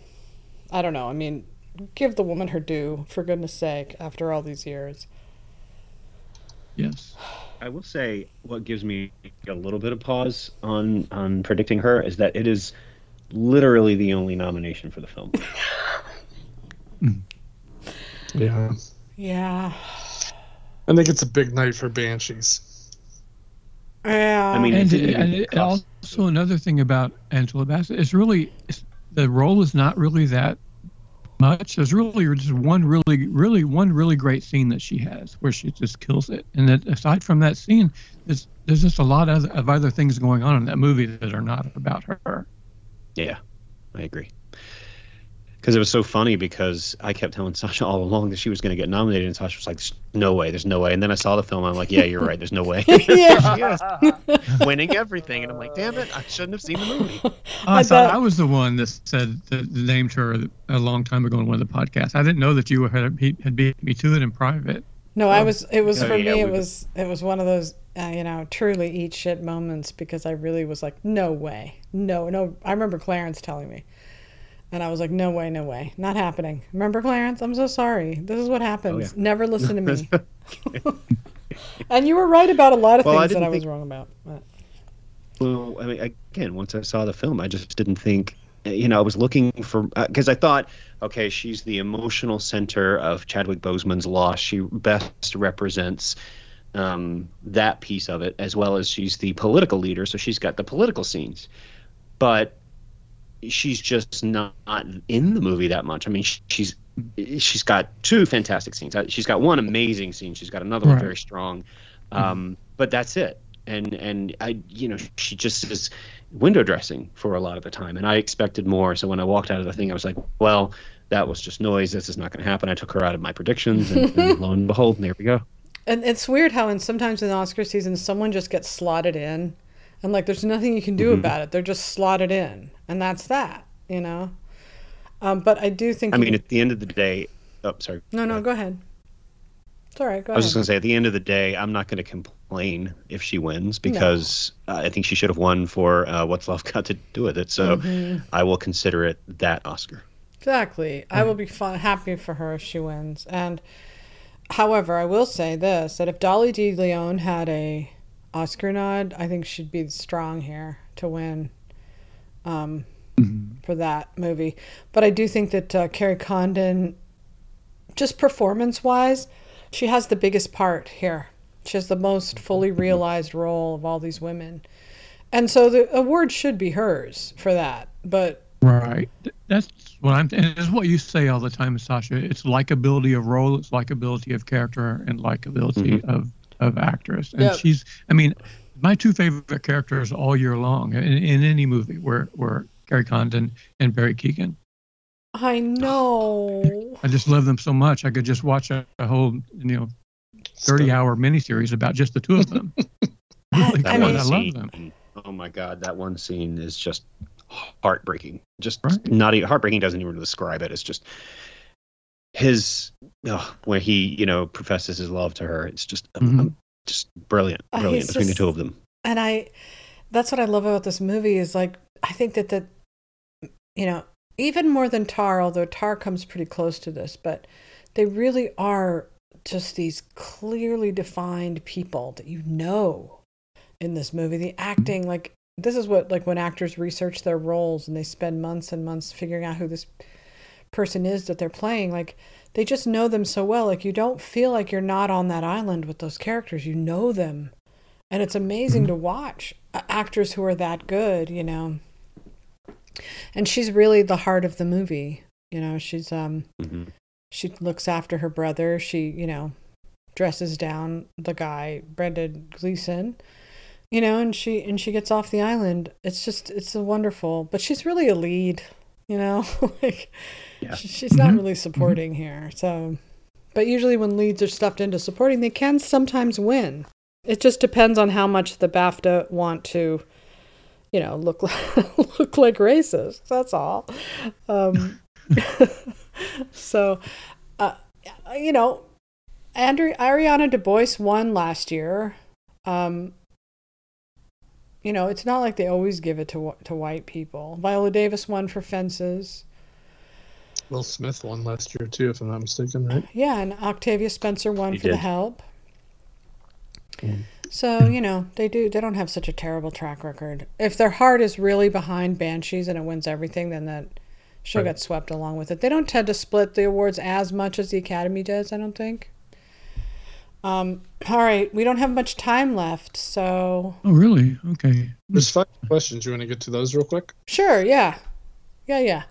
I don't know. I mean, give the woman her due, for goodness sake, after all these years. Yes. I will say what gives me a little bit of pause on on predicting her is that it is literally the only nomination for the film. Yeah, Yeah. I think it's a big night for Banshees. Yeah. I mean, And, it and it- cross- also another thing about Angela Bassett is really it's, the role is not really that much. There's really just one really, really one really great scene that she has where she just kills it. And that aside from that scene, there's there's just a lot of, of other things going on in that movie that are not about her. Yeah, I agree. Because it was so funny because I kept telling Sasha all along that she was going to get nominated, and Sasha was like, no way, there's no way." And then I saw the film, I'm like, "Yeah, you're right. There's no way." yeah. winning everything, and I'm like, "Damn it! I shouldn't have seen the movie." Oh, I, I thought bet- I was the one that said that named her a long time ago in one of the podcasts. I didn't know that you had beat, had beat me to it in private. No, I was. It was Oh, for yeah, me. It we- was. It was one of those, uh, you know, truly eat shit moments because I really was like, no way, no, no. I remember Clarence telling me, And I was like, no way, no way, not happening. Remember, Clarence? I'm so sorry. This is what happens. Oh, yeah. Never listen to me. and you were right about a lot of Well, I things that didn't I was think- wrong about. But- Well, I mean, again, once I saw the film, I just didn't think, you know, I was looking for because I thought, okay, she's the emotional center of Chadwick Boseman's loss. She best represents um, that piece of it, as well as she's the political leader, so she's got the political scenes. But she's just not in the movie that much. I mean, she's she's got two fantastic scenes. Uh, She's got one amazing scene. She's got another one very strong. Um, But that's it. And and I you know she just is window dressing for a lot of the time. And I expected more. So when I walked out of the thing, I was like, well, that was just noise. This is not going to happen. I took her out of my predictions, and, and lo and behold, there we go. And it's weird how in sometimes in Oscar season someone just gets slotted in, and like there's nothing you can do Mm-hmm. about it. They're just slotted in, and that's that, you know. Um, but I do think. I mean, at the end of the day, oh, sorry. no, no, go ahead. It's all right. Go I was ahead. just going to say, at the end of the day, I'm not going to complain if she wins because uh, I think she should have won for uh, What's Love Got to Do with It. So Mm-hmm. I will consider it that Oscar. Exactly. I will be fun, happy for her if she wins. And however, I will say this: that if Dolly De Leon had a Oscar nod, I think she'd be strong here to win um, for that movie. But I do think that uh, Kerry Condon, just performance-wise, she has the biggest part here. She has the most fully realized role of all these women, and so the award should be hers for that. But Right. That's what I'm. And it's what you say all the time, Sasha. It's likability of role, it's likability of character, and likability of of actress. And Yep. she's. I mean, my two favorite characters all year long in, in any movie were were Kerry Condon and Barry Keoghan. I know. I just love them so much. I could just watch a, a whole you know thirty hour miniseries about just the two of them. really That I good. mean- I love them. oh my God, that one scene is just heartbreaking. Just Right. not even heartbreaking doesn't even describe it. It's just his oh, where he you know professes his love to her. It's just um, Mhm. um, just brilliant, Uh, brilliant he's between the two of them. and I that's what I love about this movie is like I think that that you know even more than Tar, although Tar comes pretty close to this, but they really are just these clearly defined people that you know in this movie. The acting, like this is what like when actors research their roles and they spend months and months figuring out who this person is that they're playing, like they just know them so well. Like you don't feel like you're not on that island with those characters. You know them. And it's amazing to watch uh, actors who are that good you know? And she's really the heart of the movie you know? She's um hmm she looks after her brother. She you know dresses down the guy brendan gleeson you know? And she and she gets off the island. It's just it's a wonderful but she's really a lead you know? Like Yeah. she's not Mhm. really supporting here so but usually when leads are stuffed into supporting they can sometimes win it just depends on how much the BAFTA want to, you know, look like, look like racist. That's all. Um, so, uh, you know, Andrew Ariana DeBose won last year. Um, you know, it's not like they always give it to to white people. Viola Davis won for Fences. Will Smith won last year too, if I'm not mistaken, right? Yeah, and Octavia Spencer won He for The. Help. Mm. So, you know, they do they don't have such a terrible track record. If their heart is really behind Banshees and it wins everything, then that she'll Right. get swept along with it. They don't tend to split the awards as much as the Academy does, I don't think. Um, all right, we don't have much time left, so Oh, really? Okay. There's five questions. You want to get to those real quick? sure, yeah. Yeah, yeah.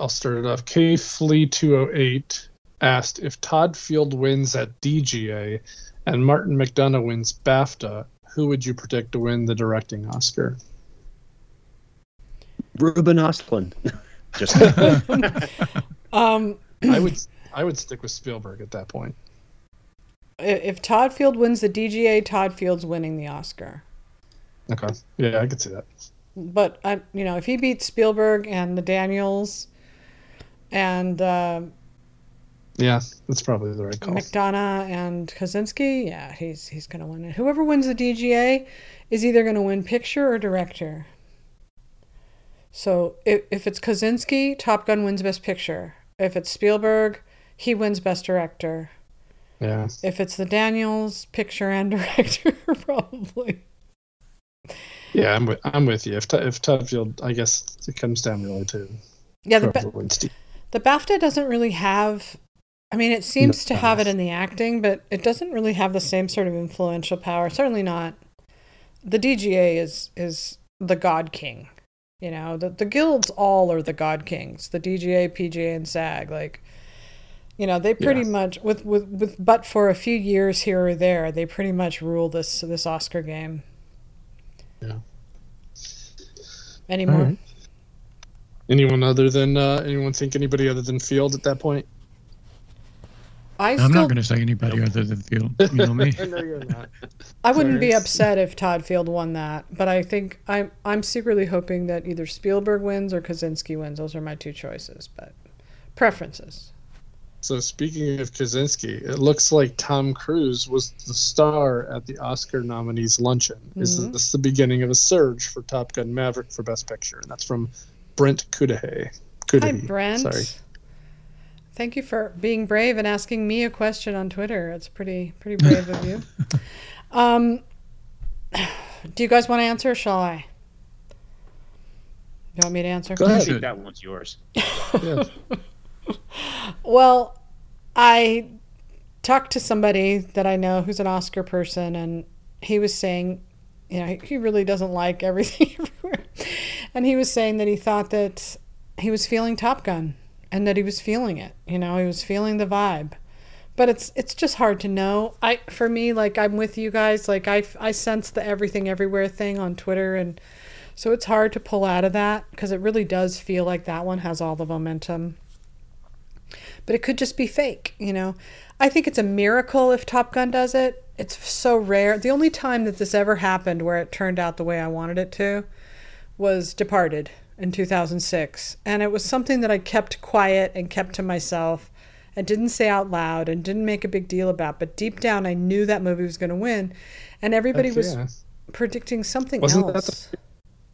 I'll start it off. K Flea 208 asked if Todd Field wins at DGA and Martin McDonagh wins BAFTA, who would you predict to win the directing Oscar? Ruben Ostlund. Just Um I would I would stick with Spielberg at that point. if Todd Field wins the DGA, Todd Field's winning the Oscar. Okay. Yeah, I could see that. but I, you know, if he beats Spielberg and the Daniels and uh, Yeah, that's probably the right call. McDonagh and Kosinski, yeah, he's he's gonna win it. Whoever wins the DGA is either gonna win picture or director. So if, if it's Kosinski, Top Gun wins Best Picture. If it's Spielberg, he wins Best Director. Yeah. If it's the Daniels, picture and director, probably. Yeah, I'm with I'm with you. If if Todd I guess it comes down really to Yeah, the, whoever wins Steve. The BAFTA doesn't really have. I mean, it seems to have it in the acting, but it doesn't really have the same sort of influential power. Certainly not. The DGA is is the God King. You know, the the guilds all are the God Kings. The DGA, PGA, and SAG. Like, you know, they pretty Yeah. much with with with but for a few years here or there, they pretty much rule this this Oscar game. Yeah. Anymore? Right. Anyone other than uh, anyone think anybody other than Field at that point? I I'm still not going to say anybody other than Field. You know me. I you're not. I wouldn't be upset if Todd Field won that, but I think I'm I'm secretly hoping that either Spielberg wins or Kosinski wins. Those are my two choices, but preferences. So speaking of Kosinski, it looks like Tom Cruise was the star at the Oscar nominees luncheon. Is Mhm. this the beginning of a surge for Top Gun Maverick for Best Picture? And that's from Brent Cudahy. Hi, Brent. Sorry. Thank you for being brave and asking me a question on Twitter. It's pretty pretty brave of you. Um, do you guys want to answer? Or shall I? You want me to answer? Go I think that one's yours. Yeah. Well, I talked to somebody that I know who's an Oscar person, and he was saying, you know, he, really doesn't like everything everywhere. And he was saying that he thought that he was feeling Top Gun and that he was feeling it. You know, he was feeling the vibe. But it's it's just hard to know. I for me, like I'm with you guys. Like I I sense the everything everywhere thing on Twitter, and so it's hard to pull out of that because it really does feel like that one has all the momentum but it could just be fake, you know. I think it's a miracle if Top Gun does it. It's so rare. The only time that this ever happened where it turned out the way I wanted it to was Departed in 2006. And it was something that I kept quiet and kept to myself and didn't say out loud and didn't make a big deal about. But deep down, I knew that movie was going to win. And everybody Heck was yeah. predicting something Wasn't that else.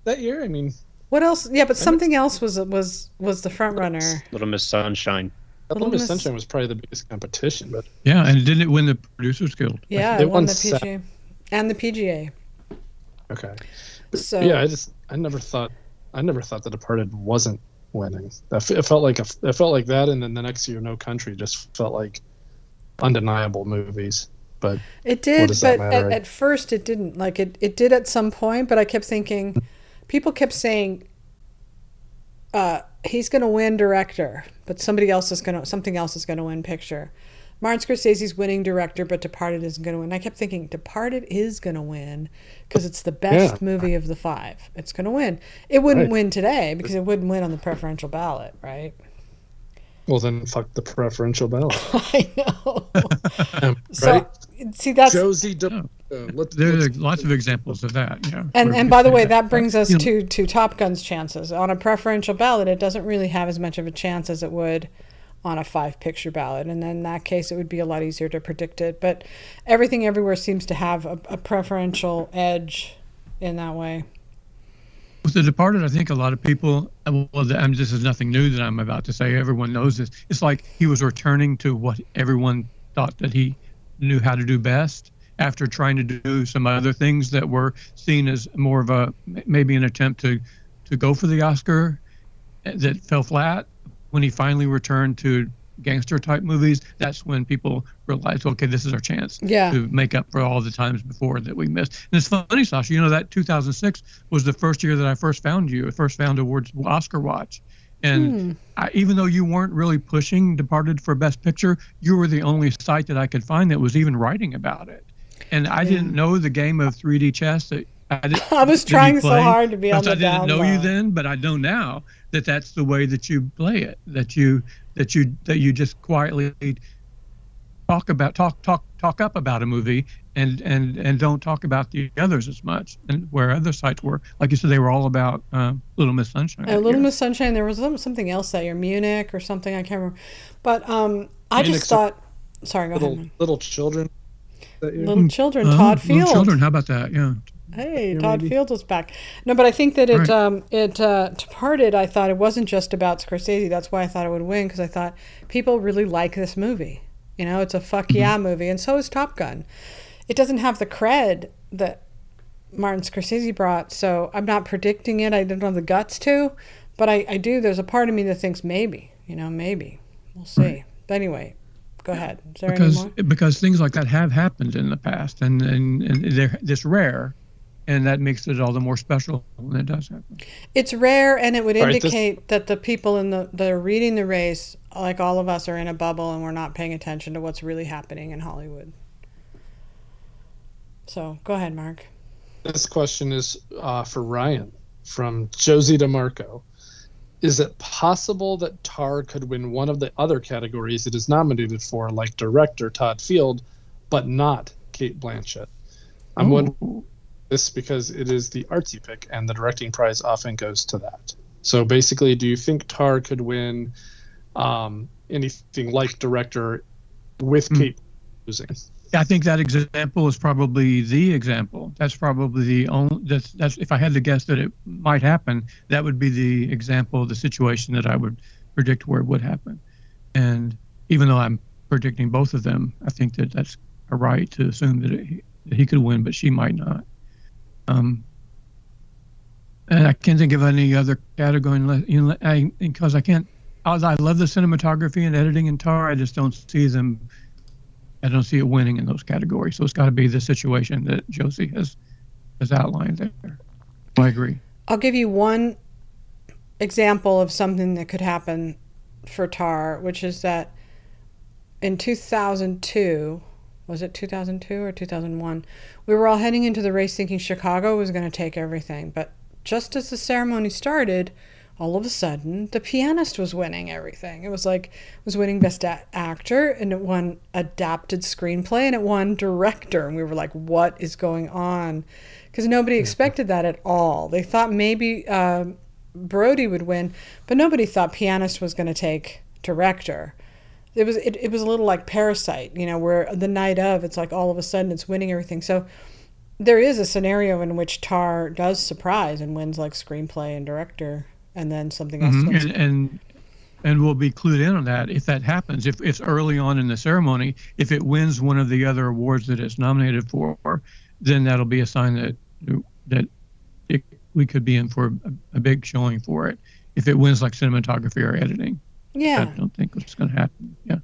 That year, I mean, What else? Yeah, but something else was was was the front runner. Little Miss Sunshine. Little Little Miss Miss- Sunshine was probably the biggest competition, but Yeah, and didn't it win the Producers Guild? Yeah, They it won won the se- PGA and the PGA. okay. So yeah, I just I never thought I never thought The Departed wasn't winning. It felt like a, it felt like that, and then the next year, No Country just felt like undeniable movies. But It did, but at, at first it didn't. Like it, it did at some point, but I kept thinking, hmm. people kept saying, uh, he's going to win director, but somebody else is going to, something else is going to win picture. Martin Scorsese's winning director, but Departed isn't going to win. I kept thinking, Departed is going to win because it's the best Yeah. movie of the five. It's going to win. It wouldn't Right. win today because it wouldn't win on the preferential ballot, right? well, then fuck the preferential ballot. I know. Um, so, right? See, that's Josie. De- Oh. uh, let's, There let's- are lots of examples of that. Yeah. And and by the way, that brings us You know, to to Top Gun's chances on a preferential ballot. It doesn't really have as much of a chance as it would on a five picture ballot, and then in that case, it would be a lot easier to predict it. But everything everywhere seems to have a, a preferential edge in that way. With The Departed, I think a lot of people, well, I'm, this is nothing new that I'm about to say. Everyone knows this. It's like he was returning to what everyone thought that he knew how to do best after trying to do some other things that were seen as more of a maybe an attempt to to go for the Oscar eh, that fell flat. When he finally returned to gangster type movies, that's when people realized, okay, this is our chance Yeah. to make up for all the times before that we missed. And it's funny, Sasha, you know that 2006 was the first year that I first found you, first found awards Oscar Watch. And hmm. I, even though you weren't really pushing Departed for Best Picture, you were the only site that I could find that was even writing about it. And I didn't know the game of 3D chess that I, did, I was trying so hard to be on the I didn't know you then, but I know now that that's the way that you play it. That you that you that you just quietly talk about talk talk talk up about a movie and and and don't talk about the others as much. And where other sites were, like you said, they were all about uh, Little Miss Sunshine. A Little. Miss Sunshine. There was something else that year, Munich or something. I can't remember. But um, I just Munich, thought. Sorry, go little ahead. little children. Little children. Oh, Todd Little Field. Children. How about that? Yeah. Hey, Yeah, Todd maybe. Field was back. No, but I think that it Right. um it uh departed. I thought it wasn't just about Scorsese. That's why I thought it would win because I thought people really like this movie. You know, it's a fuck Mm-hmm. yeah movie, and so is Top Gun. It doesn't have the cred that Martin Scorsese brought, so I'm not predicting it. I don't have the guts to, but I, I do. There's a part of me that thinks maybe, you know, maybe we'll see. But anyway, go ahead. Is there any because more? because things like that have happened in the past, and and, and they're it's rare, and that makes it all the more special when it does happen. It's rare, and it would All right, this- indicate that the people in the that are reading the race, like all of us, are in a bubble and we're not paying attention to what's really happening in Hollywood. So go ahead, Mark. This question is uh, for Ryan from Josie DeMarco. Is it possible that Tar could win one of the other categories it is nominated for, like director Todd Field, but not Cate Blanchett? I'm wondering Ooh. This because it is the artsy pick, and the directing prize often goes to that. So basically, do you think Tar could win um, anything like director with Hmm. Cate losing? I think that example is probably the example. That's probably the only. That's that's. If I had to guess that it might happen, that would be the example of the situation that I would predict where it would happen. And even though I'm predicting both of them, I think that that's a right to assume that, it, that he could win, but she might not. Um, and I can't think of any other category unless, you know, I, because I can't. I I love the cinematography and editing in Tar. I just don't see them I don't see it winning in those categories. So it's got to be the situation that Josie has has outlined there. I agree. I'll give you one example of something that could happen for Tar, which is that in 2002, was it 2002 or 2001? We were all heading into the race thinking Chicago was going to take everything. But just as the ceremony started, all of a sudden, the pianist was winning everything. It was like, was winning Best a- Actor, and it won Adapted Screenplay, and it won Director. And we were like, what is going on? Because nobody expected that at all. They thought maybe um Brody would win, but nobody thought Pianist was going to take Director. It was it, it was a little like Parasite, you know, where the night of it's like all of a sudden it's winning everything. So there is a scenario in which Tar does surprise and wins like screenplay and director, and then something else. Mhm. And, and and we'll be clued in on that if that happens. If it's early on in the ceremony, if it wins one of the other awards that it's nominated for, then that'll be a sign that that it, we could be in for a, a big showing for it. If it wins like cinematography or editing, I don't think it's going to happen. Yeah.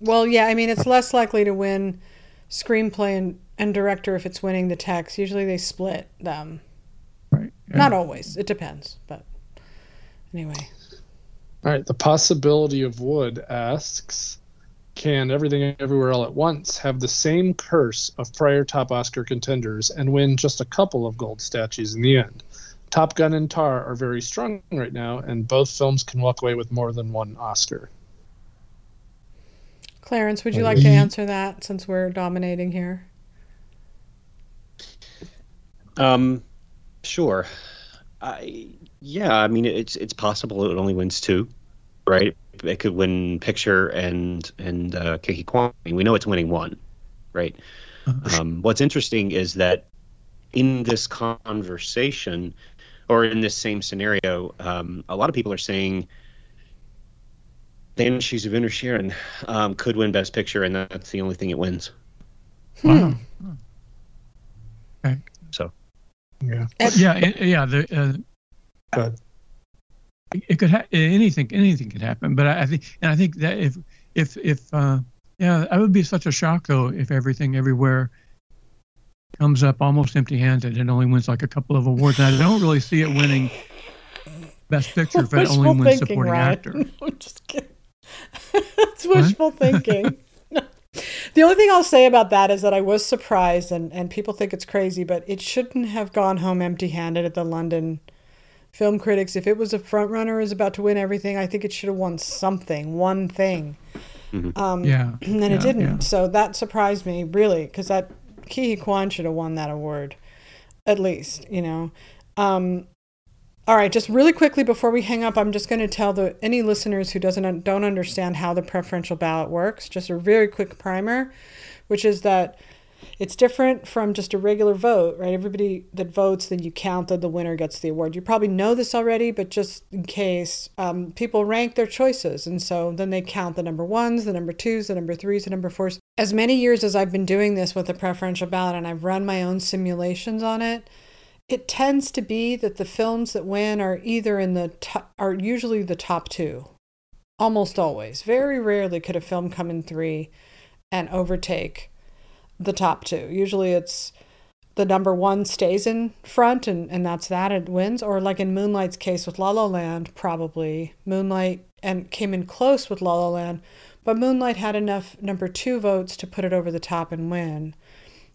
Well, yeah. I mean, it's less likely to win screenplay and, and director if it's winning the text. Usually they split them. Right. Yeah. Not always. It depends. But anyway. All right, the possibility of Wood asks Can Everything Everywhere All at Once have the same curse of prior top Oscar contenders and win just a couple of gold statues in the end? Top Gun and Tar are very strong right now, and both films can walk away with more than one Oscar. Clarence, would you like to answer that since we're dominating here? Um, sure. I yeah. I mean, it's it's possible it only wins two, right? It could win picture and and uh, Ke Huy Quan. We know it's winning one, right? Uh, Um, what's interesting is that in this conversation, or in this same scenario, um, a lot of people are saying. the issues of Inisherin um, could win Best Picture, and that's the only thing it wins. Wow. So Yeah. yeah, it, yeah. The, uh, it, it could ha- anything anything could happen, but I, I think and I think that if if if uh, yeah, that would be such a shock though if everything everywhere comes up almost empty-handed and only wins like a couple of awards. And I don't really see it winning Best Picture if it only Wishful wins thinking, Supporting Ryan. Actor. I'm just kidding. it's wishful thinking. the only thing I'll say about that is that I was surprised, and, and people think it's crazy, but it shouldn't have gone home empty handed at the London Film Critics. If it was a front runner is about to win everything, I think it should have won something, one thing. Um, Yeah, and then yeah, it didn't. yeah. So that surprised me really, because that Ke Huy Quan should have won that award, at least you know. Um, all right, just really quickly before we hang up, I'm just going to tell the any listeners who doesn't don't understand how the preferential ballot works. Just a very quick primer, which is that It's different from just a regular vote, right? Everybody that votes, then you count that the winner gets the award. You probably know this already, but just in case, um, people rank their choices. And so then they count the number ones, the number twos, the number threes, the number fours. As many years as I've been doing this with the preferential ballot and I've run my own simulations on it, it tends to be that the films that win are either in the top, are usually the top two almost always very rarely could a film come in three and overtake the top two. Usually it's the number one stays in front and, and that's that it wins. Or like in moonlight's case with la la land probably moonlight and came in close with la la land but moonlight had enough number two votes to put it over the top and win.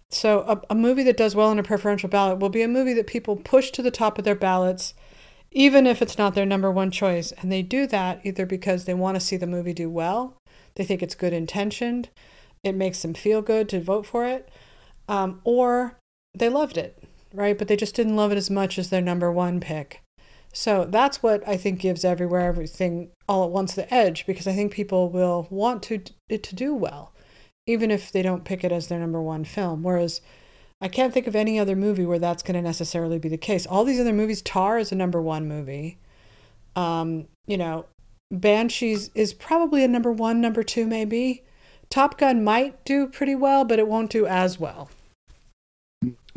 So a, a movie that does well in a preferential ballot will be a movie that people push to the top of their ballots even if it's not their number one choice. And they do that either because they want to see the movie do well, they think it's good intentioned, it makes them feel good to vote for it, um, or they loved it, right? But they just didn't love it as much as their number one pick. So that's what I think gives everywhere everything all at once the edge because I think people will want to it to do well, even if they don't pick it as their number one film. Whereas I can't think of any other movie where that's going to necessarily be the case. All these other movies, Tar is a number one movie. Um, you know, Banshees is probably a number one, number two, maybe. Top Gun might do pretty well, but it won't do as well.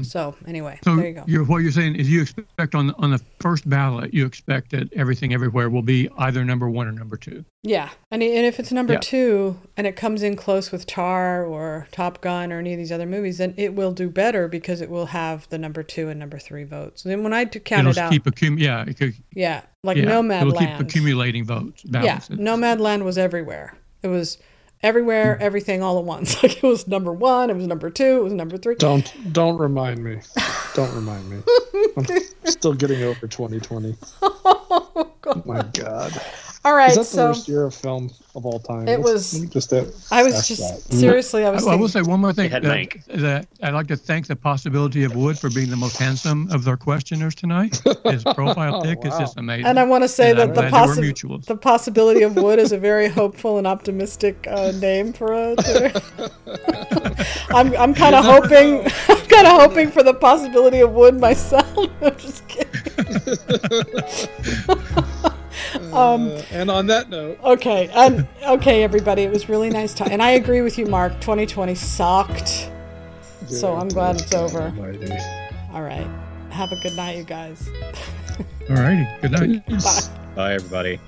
So anyway, So there you go. you're, what you're saying is you expect on on the first ballot, you expect that everything everywhere will be either number one or number two. Yeah, and and if it's number Yeah. two and it comes in close with Tar or Top Gun or any of these other movies, then it will do better because it will have the number two and number three votes. And then when I count It'll it out, keep accum- yeah, it could, yeah, like yeah, Nomad it'll Land. keep accumulating votes. yeah, Balances. Nomadland was everywhere. It was everywhere, everything all at once. Like it was number one, it was number two, it was number three. Don't don't remind me. Don't remind me. I'm still getting over 2020. Oh, God. My God. All right, Is that the so worst year of film of all time? It Let's- was- let just it. I was just that. seriously, I I, was. I will say one more thing. It that, that I'd like to thank the possibility of Wood for being the most handsome of their questioners tonight. His profile pic is Wow. just amazing. and I want to say And I'm that the glad there were possi- the possibility of wood is a very hopeful and optimistic uh, name for a Twitter. I'm I'm kind of hoping I'm kind of hoping for the possibility of wood myself. I'm just kidding. Um, Uh, and on that note, okay, and okay, everybody, it was really nice time, and I agree with you, Mark. 2020 sucked. So I'm glad it's over. Almighty. All right, have a good night, you guys. All righty. Good night. Bye. Bye, everybody.